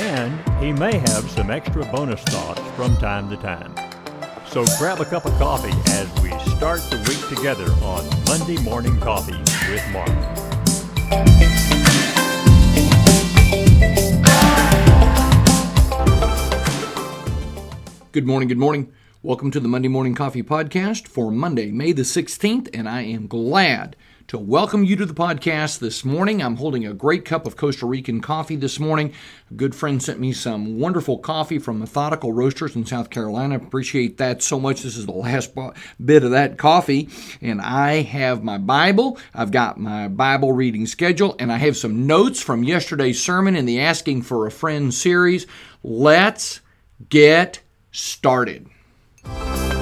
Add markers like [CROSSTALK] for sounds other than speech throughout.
And he may have some extra bonus thoughts from time to time. So grab a cup of coffee as we start the week together on Monday Morning Coffee with Mark. Good morning, good morning. Welcome to the Monday Morning Coffee Podcast for Monday, May the 16th, and I am glad to welcome you to the podcast this morning. I'm holding a great cup of Costa Rican coffee this morning. A good friend sent me some wonderful coffee from Methodical Roasters in South Carolina. Appreciate that so much. This is the last bit of that coffee. And I have my Bible, I've got my Bible reading schedule, and I have some notes from yesterday's sermon in the Asking for a Friend series. Let's get started. Bye.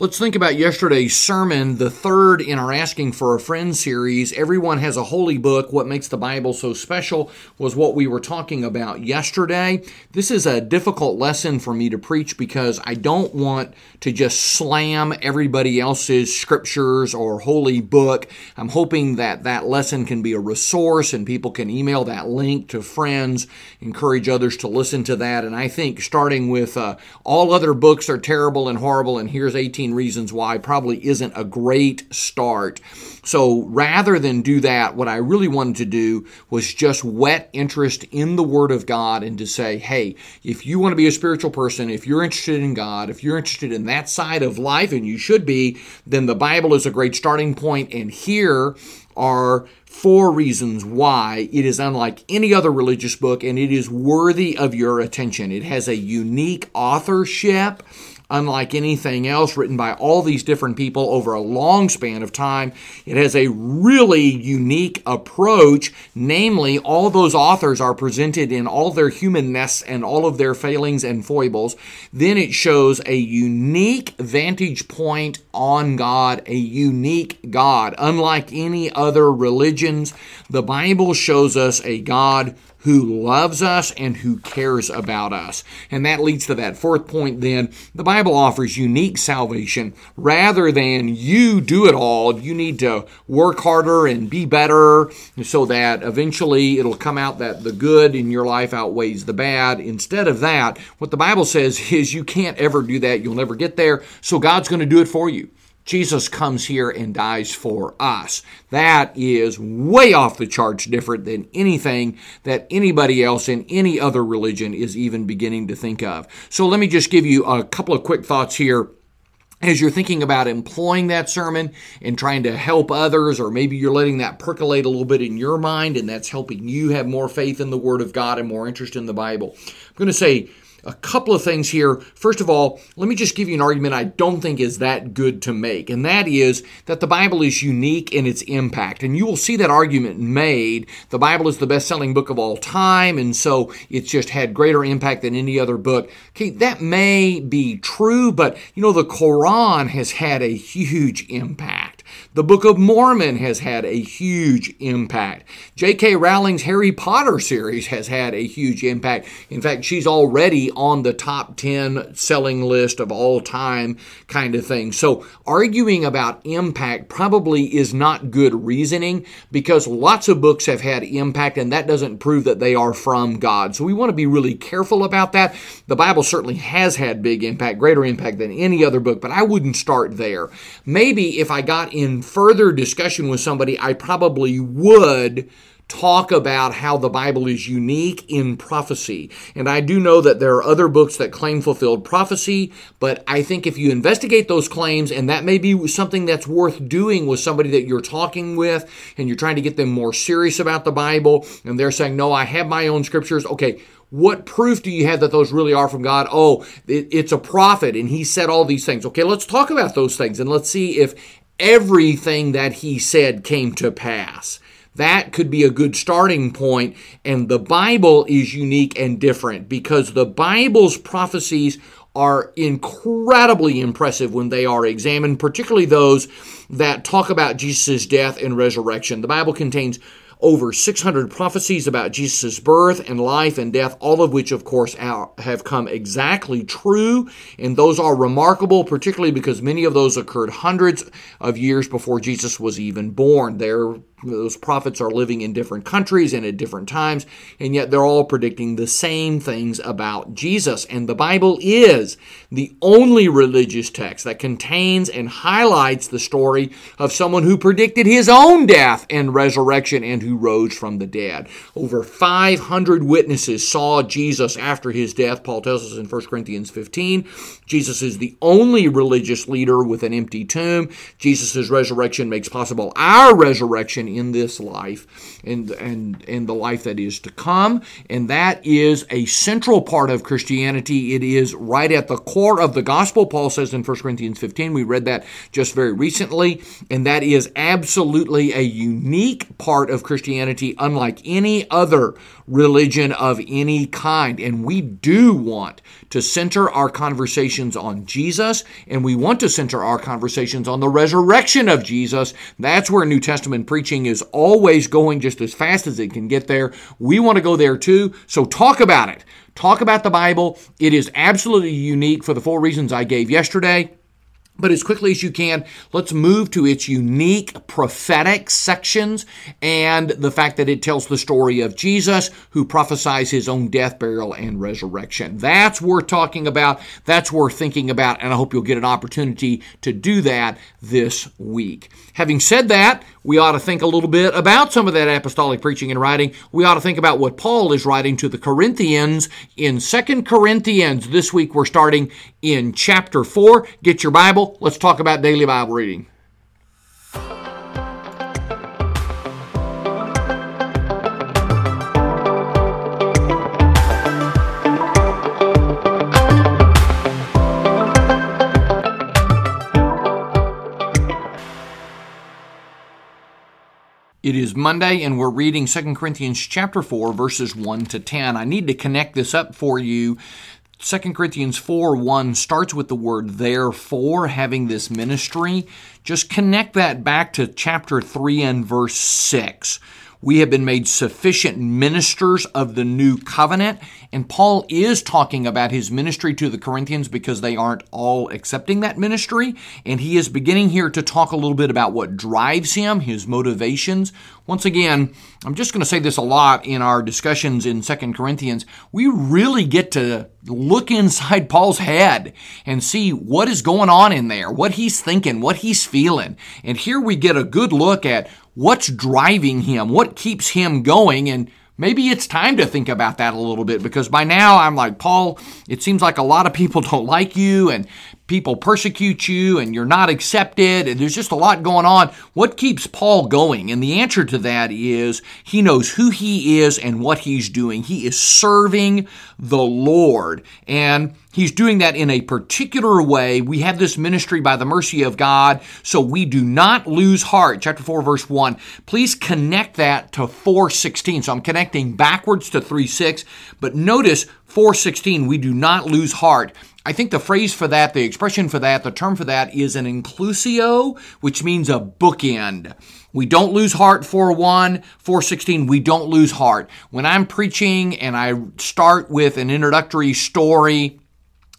Let's think about yesterday's sermon, the third in our Asking for a Friend series. Everyone has a holy book. What makes the Bible so special was what we were talking about yesterday. This is a difficult lesson for me to preach because I don't want to just slam everybody else's scriptures or holy book. I'm hoping that that lesson can be a resource and people can email that link to friends, encourage others to listen to that. And I think starting with uh, all other books are terrible and horrible, and here's 18 reasons why probably isn't a great start. So rather than do that, what I really wanted to do was just whet interest in the Word of God and to say, hey, if you want to be a spiritual person, if you're interested in God, if you're interested in that side of life, and you should be, then the Bible is a great starting point. And here are four reasons why it is unlike any other religious book and it is worthy of your attention. It has a unique authorship unlike anything else written by all these different people over a long span of time. It has a really unique approach, namely, all those authors are presented in all their humanness and all of their failings and foibles. Then it shows a unique vantage point on God, a unique God. Unlike any other religions, the Bible shows us a God who loves us and who cares about us. And that leads to that fourth point then. The Bible offers unique salvation rather than you do it all. You need to work harder and be better so that eventually it'll come out that the good in your life outweighs the bad. Instead of that, what the Bible says [LAUGHS] is you can't ever do that. You'll never get there. So God's going to do it for you. Jesus comes here and dies for us. That is way off the charts different than anything that anybody else in any other religion is even beginning to think of. So let me just give you a couple of quick thoughts here as you're thinking about employing that sermon and trying to help others, or maybe you're letting that percolate a little bit in your mind and that's helping you have more faith in the Word of God and more interest in the Bible. I'm going to say a couple of things here. First of all, let me just give you an argument I don't think is that good to make, and that is that the Bible is unique in its impact. And you will see that argument made. The Bible is the best selling book of all time, and so it's just had greater impact than any other book. Okay, that may be true, but you know, the Quran has had a huge impact. The Book of Mormon has had a huge impact. J.K. Rowling's Harry Potter series has had a huge impact. In fact, she's already on the top 10 selling list of all time, kind of thing. So, arguing about impact probably is not good reasoning because lots of books have had impact, and that doesn't prove that they are from God. So, we want to be really careful about that. The Bible certainly has had big impact, greater impact than any other book, but I wouldn't start there. Maybe if I got in further discussion with somebody, I probably would talk about how the Bible is unique in prophecy. And I do know that there are other books that claim fulfilled prophecy, but I think if you investigate those claims, and that may be something that's worth doing with somebody that you're talking with, and you're trying to get them more serious about the Bible, and they're saying, No, I have my own scriptures. Okay. What proof do you have that those really are from God? Oh, it's a prophet and he said all these things. Okay, let's talk about those things and let's see if everything that he said came to pass. that could be a good starting point. And the Bible is unique and different because the Bible's prophecies are incredibly impressive when they are examined, particularly those that talk about Jesus' death and resurrection. The Bible contains over 600 prophecies about Jesus' birth and life and death, all of which, of course, have come exactly true. And those are remarkable, particularly because many of those occurred hundreds of years before Jesus was even born. They're those prophets are living in different countries and at different times, and yet they're all predicting the same things about Jesus. And the Bible is the only religious text that contains and highlights the story of someone who predicted his own death and resurrection and who rose from the dead. Over 500 witnesses saw Jesus after his death, Paul tells us in 1 Corinthians 15. Jesus is the only religious leader with an empty tomb. Jesus' resurrection makes possible our resurrection in this life and, and, and the life that is to come. And that is a central part of Christianity. It is right at the core of the gospel. Paul says in 1 Corinthians 15, we read that just very recently, and that is absolutely a unique part of Christianity, unlike any other religion of any kind. And we do want to center our conversations on Jesus, and we want to center our conversations on the resurrection of Jesus. That's where New Testament preaching is always going just as fast as it can get there. We want to go there too, so talk about it. Talk about the Bible. It is absolutely unique for the four reasons I gave yesterday. But as quickly as you can, let's move to its unique prophetic sections and the fact that it tells the story of Jesus who prophesies his own death, burial, and resurrection. That's worth talking about. That's worth thinking about. And I hope you'll get an opportunity to do that this week. Having said that, we ought to think a little bit about some of that apostolic preaching and writing. We ought to think about what Paul is writing to the Corinthians in Second Corinthians. This week we're starting in chapter 4. Get your Bible. Let's talk about daily Bible reading. It is Monday and we're reading 2 Corinthians chapter 4 verses 1 to 10. I need to connect this up for you. 2 Corinthians 4 1 starts with the word therefore, having this ministry. Just connect that back to chapter 3 and verse 6 we have been made sufficient ministers of the new covenant. And Paul is talking about his ministry to the Corinthians because they aren't all accepting that ministry. And he is beginning here to talk a little bit about what drives him, his motivations. Once again, I'm just going to say this a lot in our discussions in Second Corinthians. We really get to look inside Paul's head and see what is going on in there, what he's thinking, what he's feeling. And here we get a good look at what's driving him, what keeps him going, and maybe it's time to think about that a little bit because by now I'm like, Paul, it seems like a lot of people [LAUGHS] don't like you and people persecute you and you're not accepted and there's just a lot going on. What keeps Paul going? And the answer to that is he knows who he is and what he's doing. He is serving the Lord and he's doing that in a particular way. We have this ministry by the mercy of God, so we do not lose heart. Chapter 4 verse 1. Please connect that to 416. So I'm connecting backwards to 3 6, but notice 416 we do not lose heart. I think the phrase for that, the expression for that, the term for that is an inclusio, which means a bookend. We don't lose heart for one, 416, we don't lose heart. When I'm preaching and I start with an introductory story,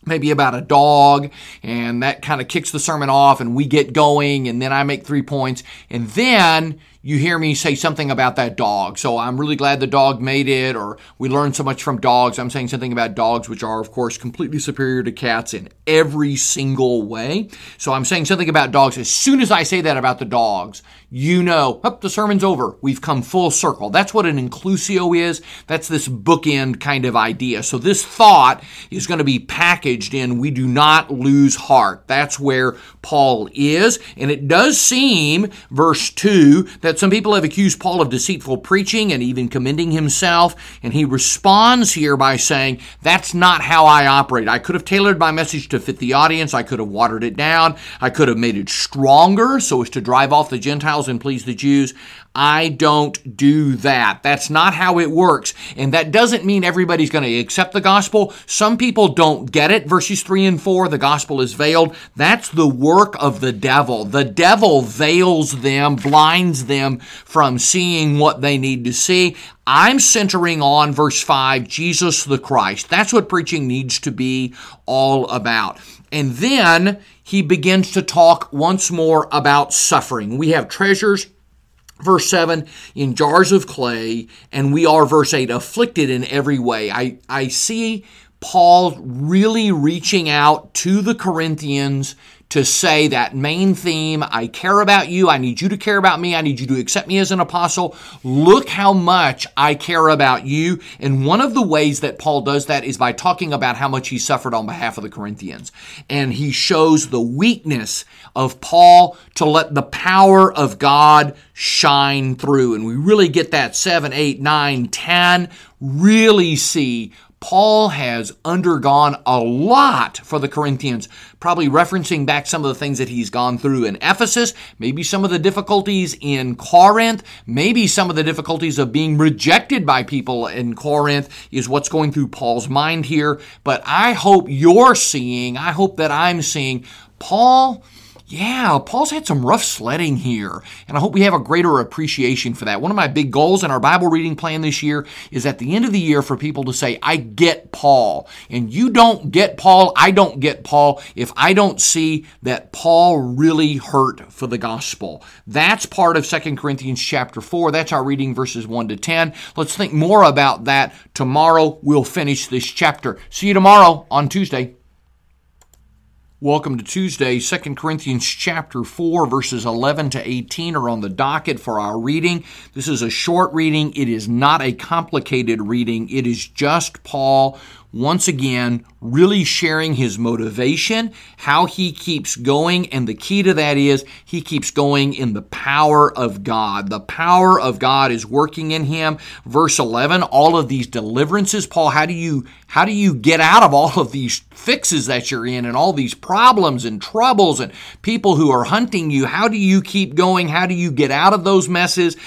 maybe about a dog, and that kind of kicks the sermon off, and we get going, and then I make three points, and then you hear me say something about that dog. So I'm really glad the dog made it, or we learned so much from dogs. I'm saying something about dogs, which are, of course, completely superior to cats in every single way. So I'm saying something about dogs. As soon as I say that about the dogs, you know, up oh, the sermon's over. We've come full circle. That's what an inclusio is. That's this bookend kind of idea. So this thought is going to be packaged in we do not lose heart. That's where Paul is. And it does seem, verse 2, that some people have accused Paul of deceitful preaching and even commending himself. And he responds here by saying, That's not how I operate. I could have tailored my message to fit the audience. I could have watered it down. I could have made it stronger so as to drive off the Gentiles and please the Jews. I don't do that. That's not how it works. And that doesn't mean everybody's going to accept the gospel. Some people don't get it. Verses 3 and 4, the gospel is veiled. That's the work of the devil. The devil veils them, blinds them from seeing what they need to see. I'm centering on verse 5, Jesus the Christ. That's what preaching needs to be all about. And then he begins to talk once more about suffering. We have treasures verse 7 in jars of clay and we are verse 8 afflicted in every way i i see paul really reaching out to the corinthians to say that main theme I care about you, I need you to care about me, I need you to accept me as an apostle. Look how much I care about you. And one of the ways that Paul does that is by talking about how much he suffered on behalf of the Corinthians. And he shows the weakness of Paul to let the power of God shine through. And we really get that 7, 8, 9, 10, really see Paul has undergone a lot for the Corinthians, probably referencing back some of the things that he's gone through in Ephesus, maybe some of the difficulties in Corinth, maybe some of the difficulties of being rejected by people in Corinth is what's going through Paul's mind here. But I hope you're seeing, I hope that I'm seeing Paul yeah, Paul's had some rough sledding here, and I hope we have a greater appreciation for that. One of my big goals in our Bible reading plan this year is at the end of the year for people to say, I get Paul. And you don't get Paul, I don't get Paul if I don't see that Paul really hurt for the gospel. That's part of 2 Corinthians chapter 4. That's our reading verses 1 to 10. Let's think more about that tomorrow. We'll finish this chapter. See you tomorrow on Tuesday. Welcome to Tuesday. 2 Corinthians chapter 4 verses 11 to 18 are on the docket for our reading. This is a short reading. It is not a complicated reading. It is just Paul once again, really sharing his motivation, how he keeps going. And the key to that is he keeps going in the power of God. The power of God is working in him. Verse 11, all of these deliverances. Paul, how do you, how do you get out of all of these fixes that you're in and all these problems and troubles and people who are hunting you? How do you keep going? How do you get out of those messes?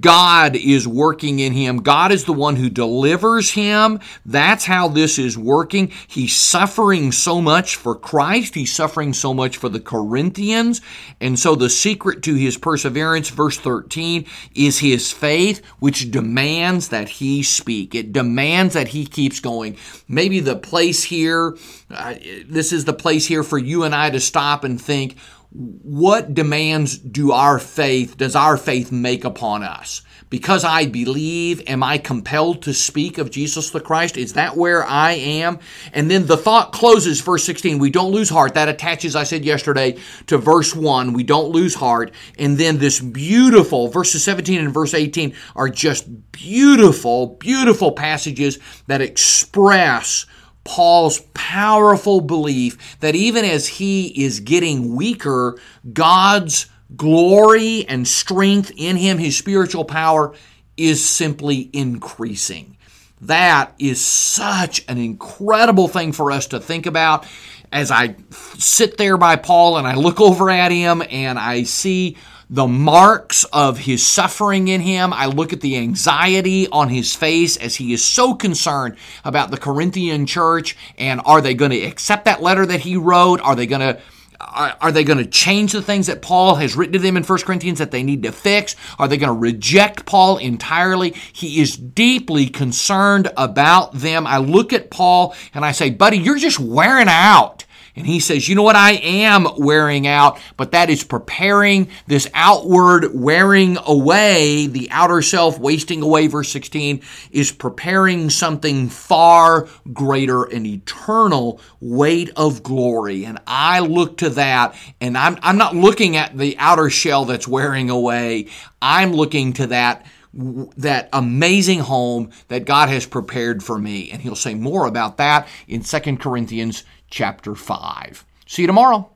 God is working in him. God is the one who delivers him. That's how this is working. He's suffering so much for Christ. He's suffering so much for the Corinthians. And so the secret to his perseverance, verse 13, is his faith, which demands that he speak. It demands that he keeps going. Maybe the place here, uh, this is the place here for you and I to stop and think, what demands do our faith does our faith make upon us because i believe am i compelled to speak of jesus the christ? Is that where i am? And then the thought closes verse 16 we don't lose heart. That attaches i said yesterday to verse 1 we don't lose heart. And then this beautiful verses 17 and verse 18 are just beautiful beautiful passages that express Paul's powerful belief that even as he is getting weaker, God's glory and strength in him, his spiritual power, is simply increasing. That is such an incredible thing for us to think about. As I sit there by Paul and I look over at him and I see the marks of his suffering in him. I look at the anxiety on his face as he is so concerned about the Corinthian church and are they going to accept that letter that he wrote? Are they going to are, are they going to change the things that Paul has written to them in 1 Corinthians that they need to fix? Are they going to reject Paul entirely? He is deeply concerned about them. I look at Paul and I say, buddy, you're just wearing out. And he says, You know what? I am wearing out, but that is preparing this outward wearing away, the outer self wasting away, verse 16, is preparing something far greater, an eternal weight of glory. And I look to that, and I'm, I'm not looking at the outer shell that's wearing away. I'm looking to that that amazing home that God has prepared for me. And he'll say more about that in 2 Corinthians chapter 5. See you tomorrow.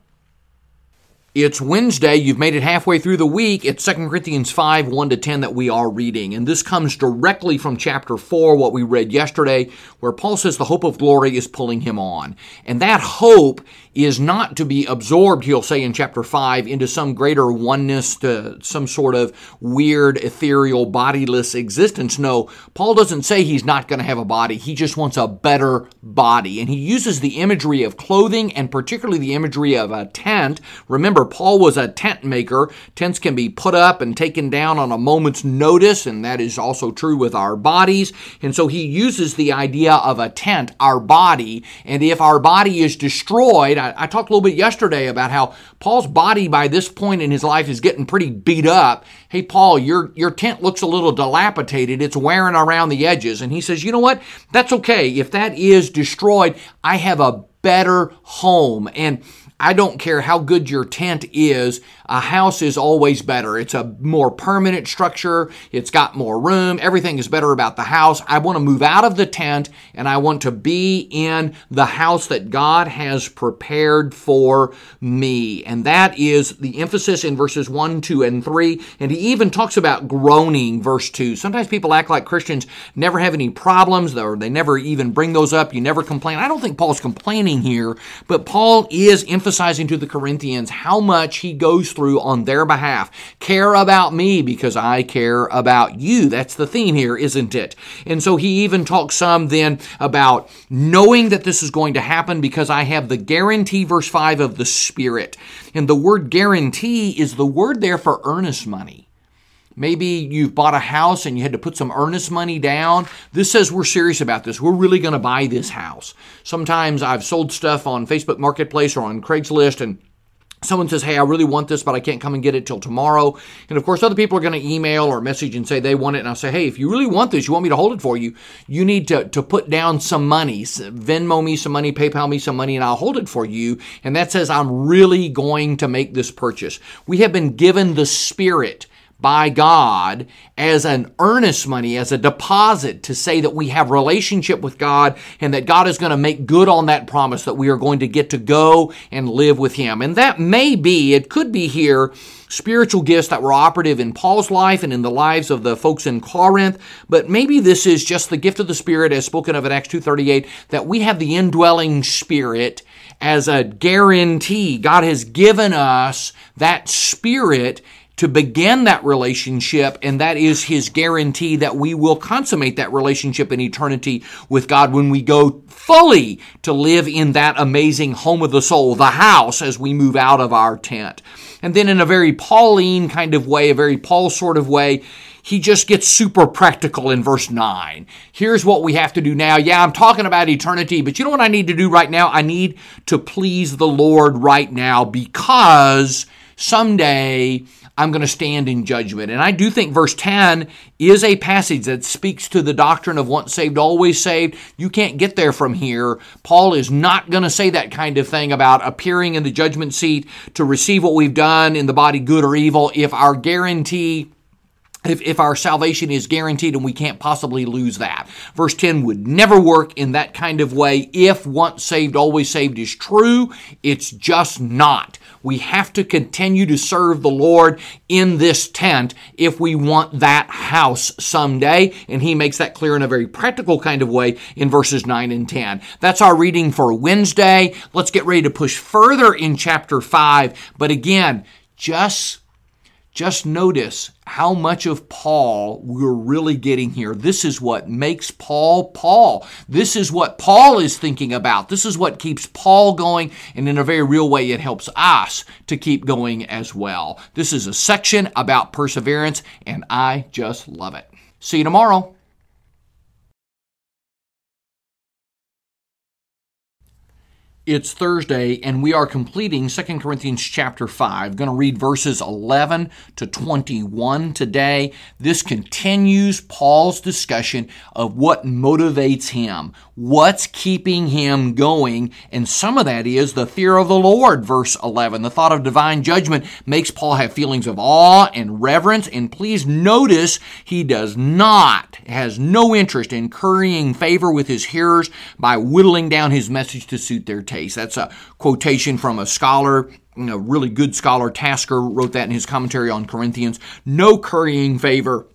It's Wednesday. You've made it halfway through the week. It's 2 Corinthians 5, 1 to 10 that we are reading. And this comes directly from chapter 4, what we read yesterday, where Paul says the hope of glory is pulling him on. And that hope is not to be absorbed, he'll say in chapter 5, into some greater oneness to some sort of weird, ethereal, bodiless existence. No, Paul doesn't say he's not going to have a body. He just wants a better body. And he uses the imagery of clothing and particularly the imagery of a tent. Remember, Paul was a tent maker. Tents can be put up and taken down on a moment's notice, and that is also true with our bodies. And so he uses the idea of a tent, our body. And if our body is destroyed, I, I talked a little bit yesterday about how Paul's body by this point in his life is getting pretty beat up. Hey, Paul, your, your tent looks a little dilapidated. It's wearing around the edges. And he says, you know what? That's okay. If that is destroyed, I have a better home. And I don't care how good your tent is, a house is always better. It's a more permanent structure. It's got more room. Everything is better about the house. I want to move out of the tent and I want to be in the house that God has prepared for me. And that is the emphasis in verses 1, 2, and 3. And he even talks about groaning, verse 2. Sometimes people act like Christians never have any problems or they never even bring those up. You never complain. I don't think Paul's complaining here, but Paul is emphasizing to the Corinthians how much he goes through through on their behalf. Care about me because I care about you. That's the theme here, isn't it? And so he even talks some then about knowing that this is going to happen because I have the guarantee, verse 5 of the Spirit. And the word guarantee is the word there for earnest money. Maybe you've bought a house and you had to put some earnest money down. This says we're serious about this. We're really going to buy this house. Sometimes I've sold stuff on Facebook Marketplace or on Craigslist and someone says, Hey, I really want this, but I can't come and get it till tomorrow. And of course, other people are going to email or message and say they want it. And I'll say, Hey, if you really want this, you want me to hold it for you, you need to, to put down some money, Venmo me some money, PayPal me some money, and I'll hold it for you. And that says, I'm really going to make this purchase. We have been given the Spirit by God as an earnest money, as a deposit to say that we have relationship with God and that God is going to make good on that promise that we are going to get to go and live with Him. And that may be, it could be here, spiritual gifts that were operative in Paul's life and in the lives of the folks in Corinth, but maybe this is just the gift of the Spirit as spoken of in Acts 2.38, that we have the indwelling Spirit as a guarantee. God has given us that Spirit to begin that relationship, and that is His guarantee that we will consummate that relationship in eternity with God when we go fully to live in that amazing home of the soul, the house, as we move out of our tent. And then, in a very Pauline kind of way, a very Paul sort of way, he just gets super practical in verse 9. Here's what we have to do now. Yeah, I'm talking about eternity, but you know what I need to do right now? I need to please the Lord right now because someday I'm going to stand in judgment. And I do think verse 10 is a passage that speaks to the doctrine of once saved, always saved. You can't get there from here. Paul is not going to say that kind of thing about appearing in the judgment seat to receive what we've done in the body, good or evil, if our guarantee if, if our salvation is guaranteed and we can't possibly lose that. Verse 10 would never work in that kind of way if once saved, always saved is true. It's just not. We have to continue to serve the Lord in this tent if we want that house someday. And he makes that clear in a very practical kind of way in verses 9 and 10. That's our reading for Wednesday. Let's get ready to push further in chapter 5. But again, just just notice how much of Paul we're really getting here. This is what makes Paul Paul. This is what Paul is thinking about. This is what keeps Paul going, and in a very real way, it helps us to keep going as well. This is a section about perseverance, and I just love it. See you tomorrow. It's Thursday and we are completing 2 Corinthians chapter 5. Going to read verses 11 to 21 today. This continues Paul's discussion of what motivates him, what's keeping him going, and some of that is the fear of the Lord, verse 11. The thought of divine judgment makes Paul have feelings of awe and reverence, and please notice he does not, has no interest in currying favor with his hearers by whittling down his message to suit their case. That's a quotation from a scholar a really good scholar, Tasker, wrote that in his commentary on Corinthians. No currying favor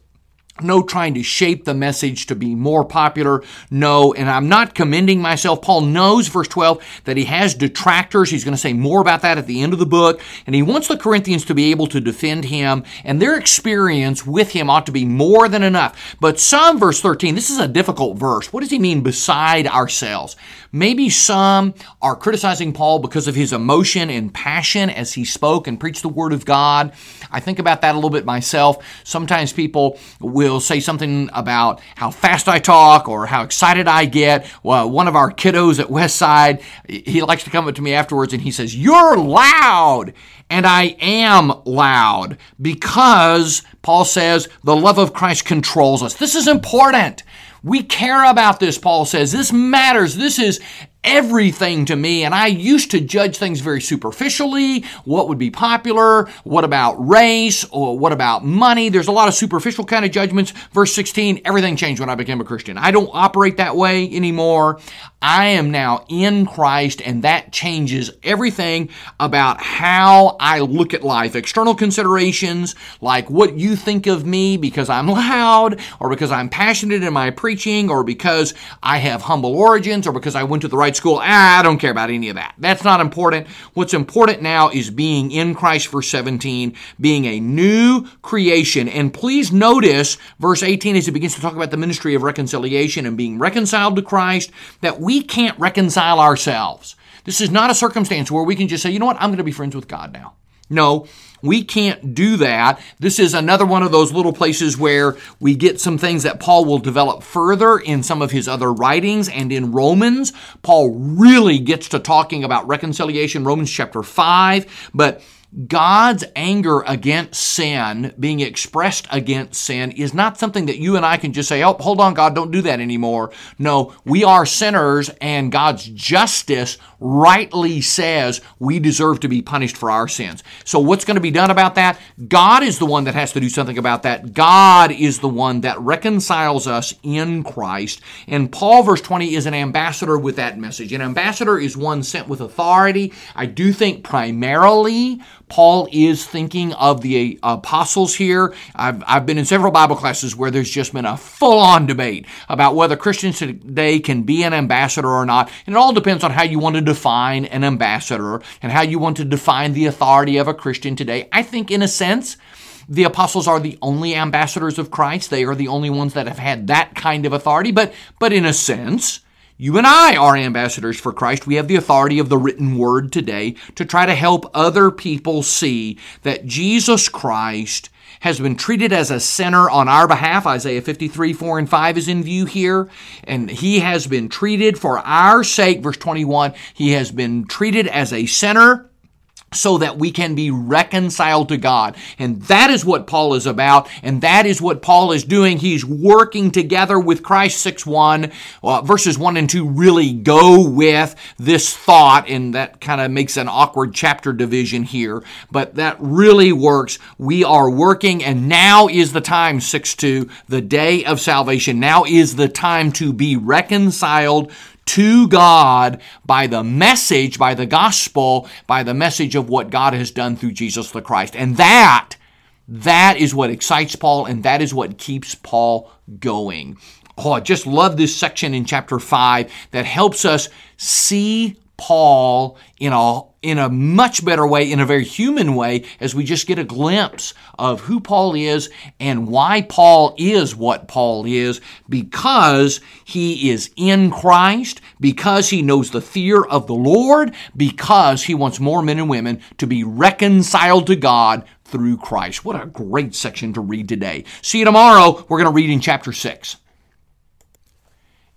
no trying to shape the message to be more popular. No, and I'm not commending myself. Paul knows, verse 12, that he has detractors. He's going to say more about that at the end of the book. And he wants the Corinthians to be able to defend him, and their experience with him ought to be more than enough. But some, verse 13, this is a difficult verse. What does he mean beside ourselves? Maybe some are criticizing Paul because of his emotion and passion as he spoke and preached the word of God. I think about that a little bit myself. Sometimes people will say something about how fast I talk or how excited I get. Well, one of our kiddos at Westside, he likes to come up to me afterwards and he says, You're loud. And I am loud because Paul says the love of Christ controls us. This is important. We care about this, Paul says. This matters. This is everything to me. And I used to judge things very superficially. What would be popular? What about race? Or what about money? There's a lot of superficial kind of judgments. Verse 16, everything changed when I became a Christian. I don't operate that way anymore. I am now in Christ, and that changes everything about how I look at life. External considerations, like what you think of me because I'm [LAUGHS] loud, or because I'm passionate in my preaching, or because I have humble origins, or because I went to the right school. Ah, I don't care about any of that. That's not important. What's important now is being in Christ, verse 17, being a new creation. And please notice verse 18 as it begins to talk about the ministry of reconciliation and being reconciled to Christ, that we can't reconcile ourselves. This is not a circumstance where we can just say, you know what, I'm going to be friends with God now. No, we can't do that. This is another one of those little places where we get some things that Paul will develop further in some of his other writings and in Romans. Paul really gets to talking about reconciliation, Romans chapter 5, but God's anger against sin, being expressed against sin, is not something that you and I can just say, oh, hold on, God, don't do that anymore. No, we are sinners, and God's justice rightly says we deserve to be punished for our sins. So, what's going to be done about that? God is the one that has to do something about that. God is the one that reconciles us in Christ. And Paul, verse 20, is an ambassador with that message. An ambassador is one sent with authority. I do think primarily Paul is thinking of the apostles here. I've, I've been in several Bible classes where there's just been a full on debate about whether Christians today can be an ambassador or not. And it all depends on how you want to define an ambassador and how you want to define the authority of a Christian today. I think, in a sense, the apostles are the only ambassadors of Christ. They are the only ones that have had that kind of authority. But, but in a sense, you and I are ambassadors for Christ. We have the authority of the written word today to try to help other people see that Jesus Christ has been treated as a sinner on our behalf. Isaiah 53, 4 and 5 is in view here. And he has been treated for our sake. Verse 21, he has been treated as a sinner so that we can be reconciled to God. And that is what Paul is about, and that is what Paul is doing. He's working together with Christ 6 1. Uh, verses 1 and 2 really go with this thought, and that kind of makes an awkward chapter division here, but that really works. We are working, and now is the time, 6 2, the day of salvation. Now is the time to be reconciled to God by the message, by the gospel, by the message of what God has done through Jesus the Christ. And that, that is what excites Paul and that is what keeps Paul going. Oh, I just love this section in chapter 5 that helps us see Paul in a in a much better way, in a very human way, as we just get a glimpse of who Paul is and why Paul is what Paul is, because he is in Christ, because he knows the fear of the Lord, because he wants more men and women to be reconciled to God through Christ. What a great section to read today. See you tomorrow. We're going to read in chapter 6.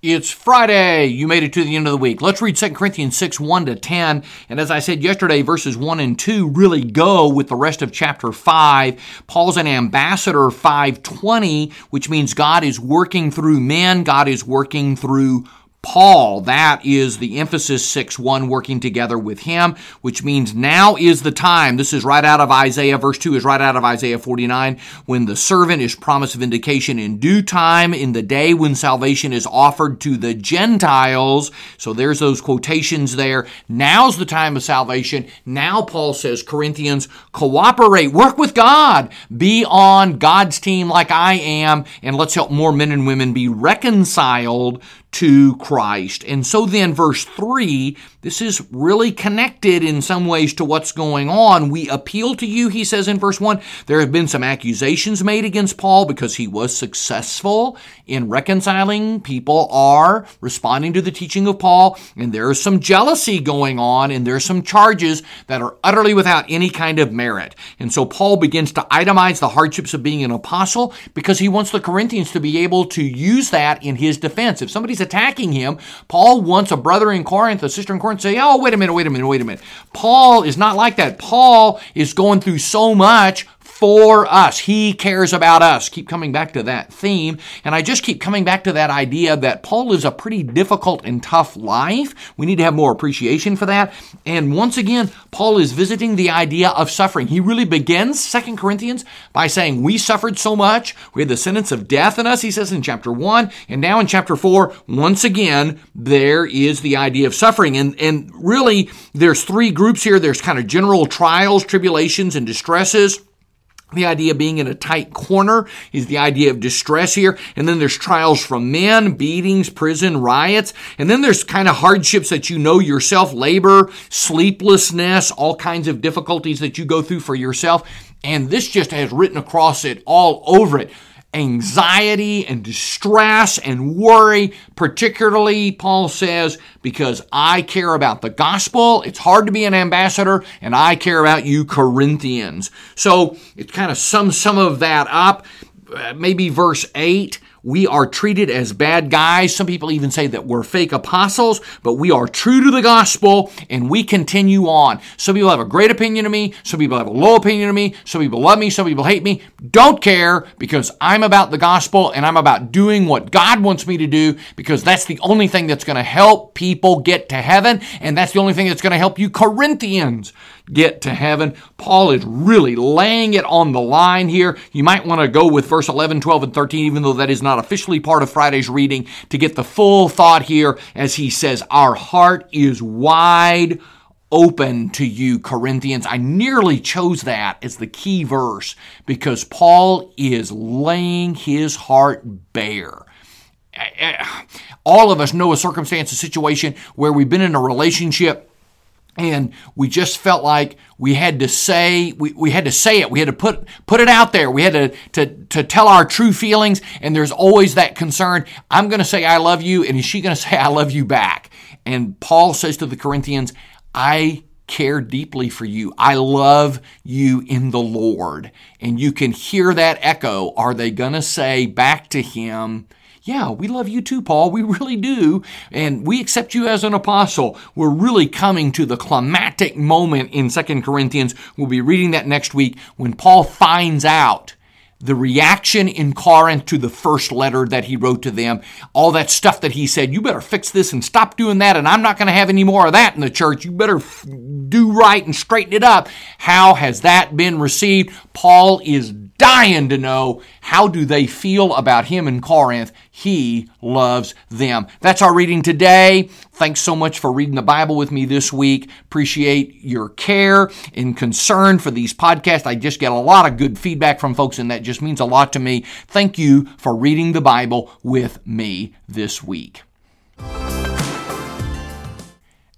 It's Friday. You made it to the end of the week. Let's read 2 Corinthians 6, 1 to 10. And as I said yesterday, verses 1 and 2 really go with the rest of chapter 5. Paul's an ambassador 520, which means God is working through men, God is working through Paul. That is the emphasis 6 1 working together with him, which means now is the time. This is right out of Isaiah. Verse 2 is right out of Isaiah 49 when the servant is promised vindication in due time in the day when salvation is offered to the Gentiles. So there's those quotations there. Now's the time of salvation. Now, Paul says, Corinthians, cooperate, work with God, be on God's team like I am, and let's help more men and women be reconciled to Christ. And so then, verse 3, this is really connected in some ways to what's going on. We appeal to you, he says in verse 1. There have been some accusations made against Paul because he was successful in reconciling. People are responding to the teaching of Paul, and there is some jealousy going on, and there are some charges that are utterly without any kind of merit. And so Paul begins to itemize the hardships of being an apostle because he wants the Corinthians to be able to use that in his defense. If somebody's attacking him, Paul wants a brother in Corinth, a sister in Corinth, say, oh, wait a minute, wait a minute, wait a minute. Paul is not like that. Paul is going through so much for us. He cares about us. Keep coming back to that theme. And I just keep coming back to that idea that Paul lives a pretty difficult and tough life. We need to have more appreciation for that. And once again, Paul is visiting the idea of suffering. He really begins Second Corinthians by saying, We suffered so much. We had the sentence of death in us, he says in chapter 1. And now in chapter 4, once again, there is the idea of suffering. And, and really, there's three groups here. There's kind of general trials, tribulations, and distresses. The idea of being in a tight corner is the idea of distress here. And then there's trials from men, beatings, prison, riots. And then there's kind of hardships that you know yourself, labor, sleeplessness, all kinds of difficulties that you go through for yourself. And this just has written across it all over it anxiety and distress and worry, particularly, Paul says, because I care about the gospel. It's hard to be an ambassador, and I care about you, Corinthians. So it kind of sums some of that up. Uh, maybe verse 8 we are treated as bad guys. Some people even say that we're fake apostles, but we are true to the gospel and we continue on. Some people have a great opinion of me. Some people have a low opinion of me. Some people love me. Some people hate me. Don't care because I'm about the gospel and I'm about doing what God wants me to do because that's the only thing that's going to help people get to heaven. And that's the only thing that's going to help you, Corinthians, get to heaven. Paul is really laying it on the line here. You might want to go with verse 11, 12, and 13, even though that is not officially part of Friday's reading, to get the full thought here as he says, Our heart is wide open to you, Corinthians. I nearly chose that as the key verse because Paul is laying his heart bare. Eh, eh, all of us know a circumstance, a situation where we've been in a relationship and we just felt like we had to say we, we had to say it. We had to put put it out there. We had to, to to tell our true feelings. And there's always that concern i'm going to say i love you and is she going [LAUGHS] to say i love you back? And paul says to the corinthians i care deeply for you. I love you in the lord. And you can hear that echo. Are they going to say back to him yeah, we love you too, Paul. We really do. And we accept you as an apostle. We're really coming to the climactic moment in Second Corinthians. We'll be reading that next week when Paul finds out the reaction in Corinth to the first letter that he wrote to them, all that stuff that he said, you better fix this and stop doing that, and I'm not going to have any more of that in the church. You better f- do right and straighten it up. How has that been received? Paul is dying to know how do they feel about him in Corinth. He loves them. That's our reading today. Thanks so much for reading the Bible with me this week. Appreciate your care and concern for these podcasts. I just get a lot of good feedback from folks, and that just means a lot to me. Thank you for reading the Bible with me this week.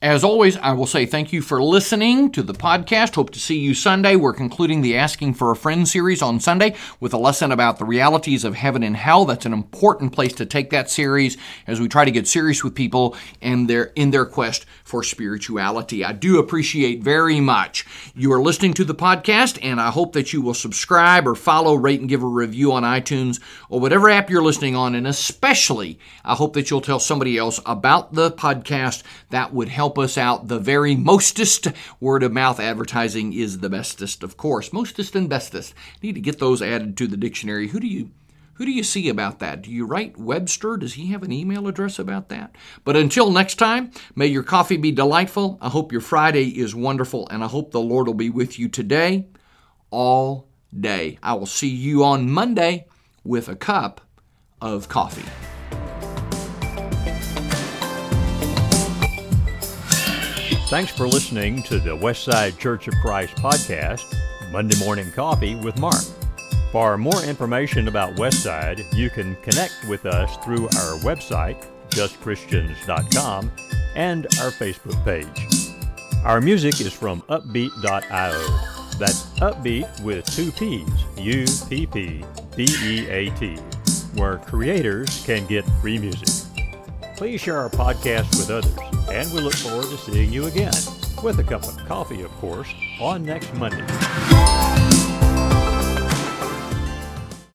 As always, I will say thank you for listening to the podcast. Hope to see you Sunday. We're concluding the Asking for a Friend series on Sunday with a lesson about the realities of heaven and hell. That's an important place to take that series as we try to get serious with people and their in their quest for spirituality. I do appreciate very much you are listening to the podcast, and I hope that you will subscribe or follow, rate, and give a review on iTunes or whatever app you're listening on. And especially, I hope that you'll tell somebody else about the podcast. That would help help us out. The very mostest word of mouth advertising is the bestest, of course. Mostest and bestest. Need to get those added to the dictionary. Who do you Who do you see about that? Do you write Webster? Does he have an email address about that? But until next time, may your coffee be delightful. I hope your Friday is wonderful, and I hope the Lord will be with you today, all day. I will see you on Monday with a cup of coffee. Thanks for listening to the Westside Church of Christ podcast, Monday Morning Coffee with Mark. For more information about Westside, you can connect with us through our website, justchristians.com, and our Facebook page. Our music is from Uppbeat.io. That's upbeat with two P's, U P P B E A T, where creators can get free music. Please share our podcast with others, and we look forward to seeing you again, with a cup of coffee, of course, on next Monday.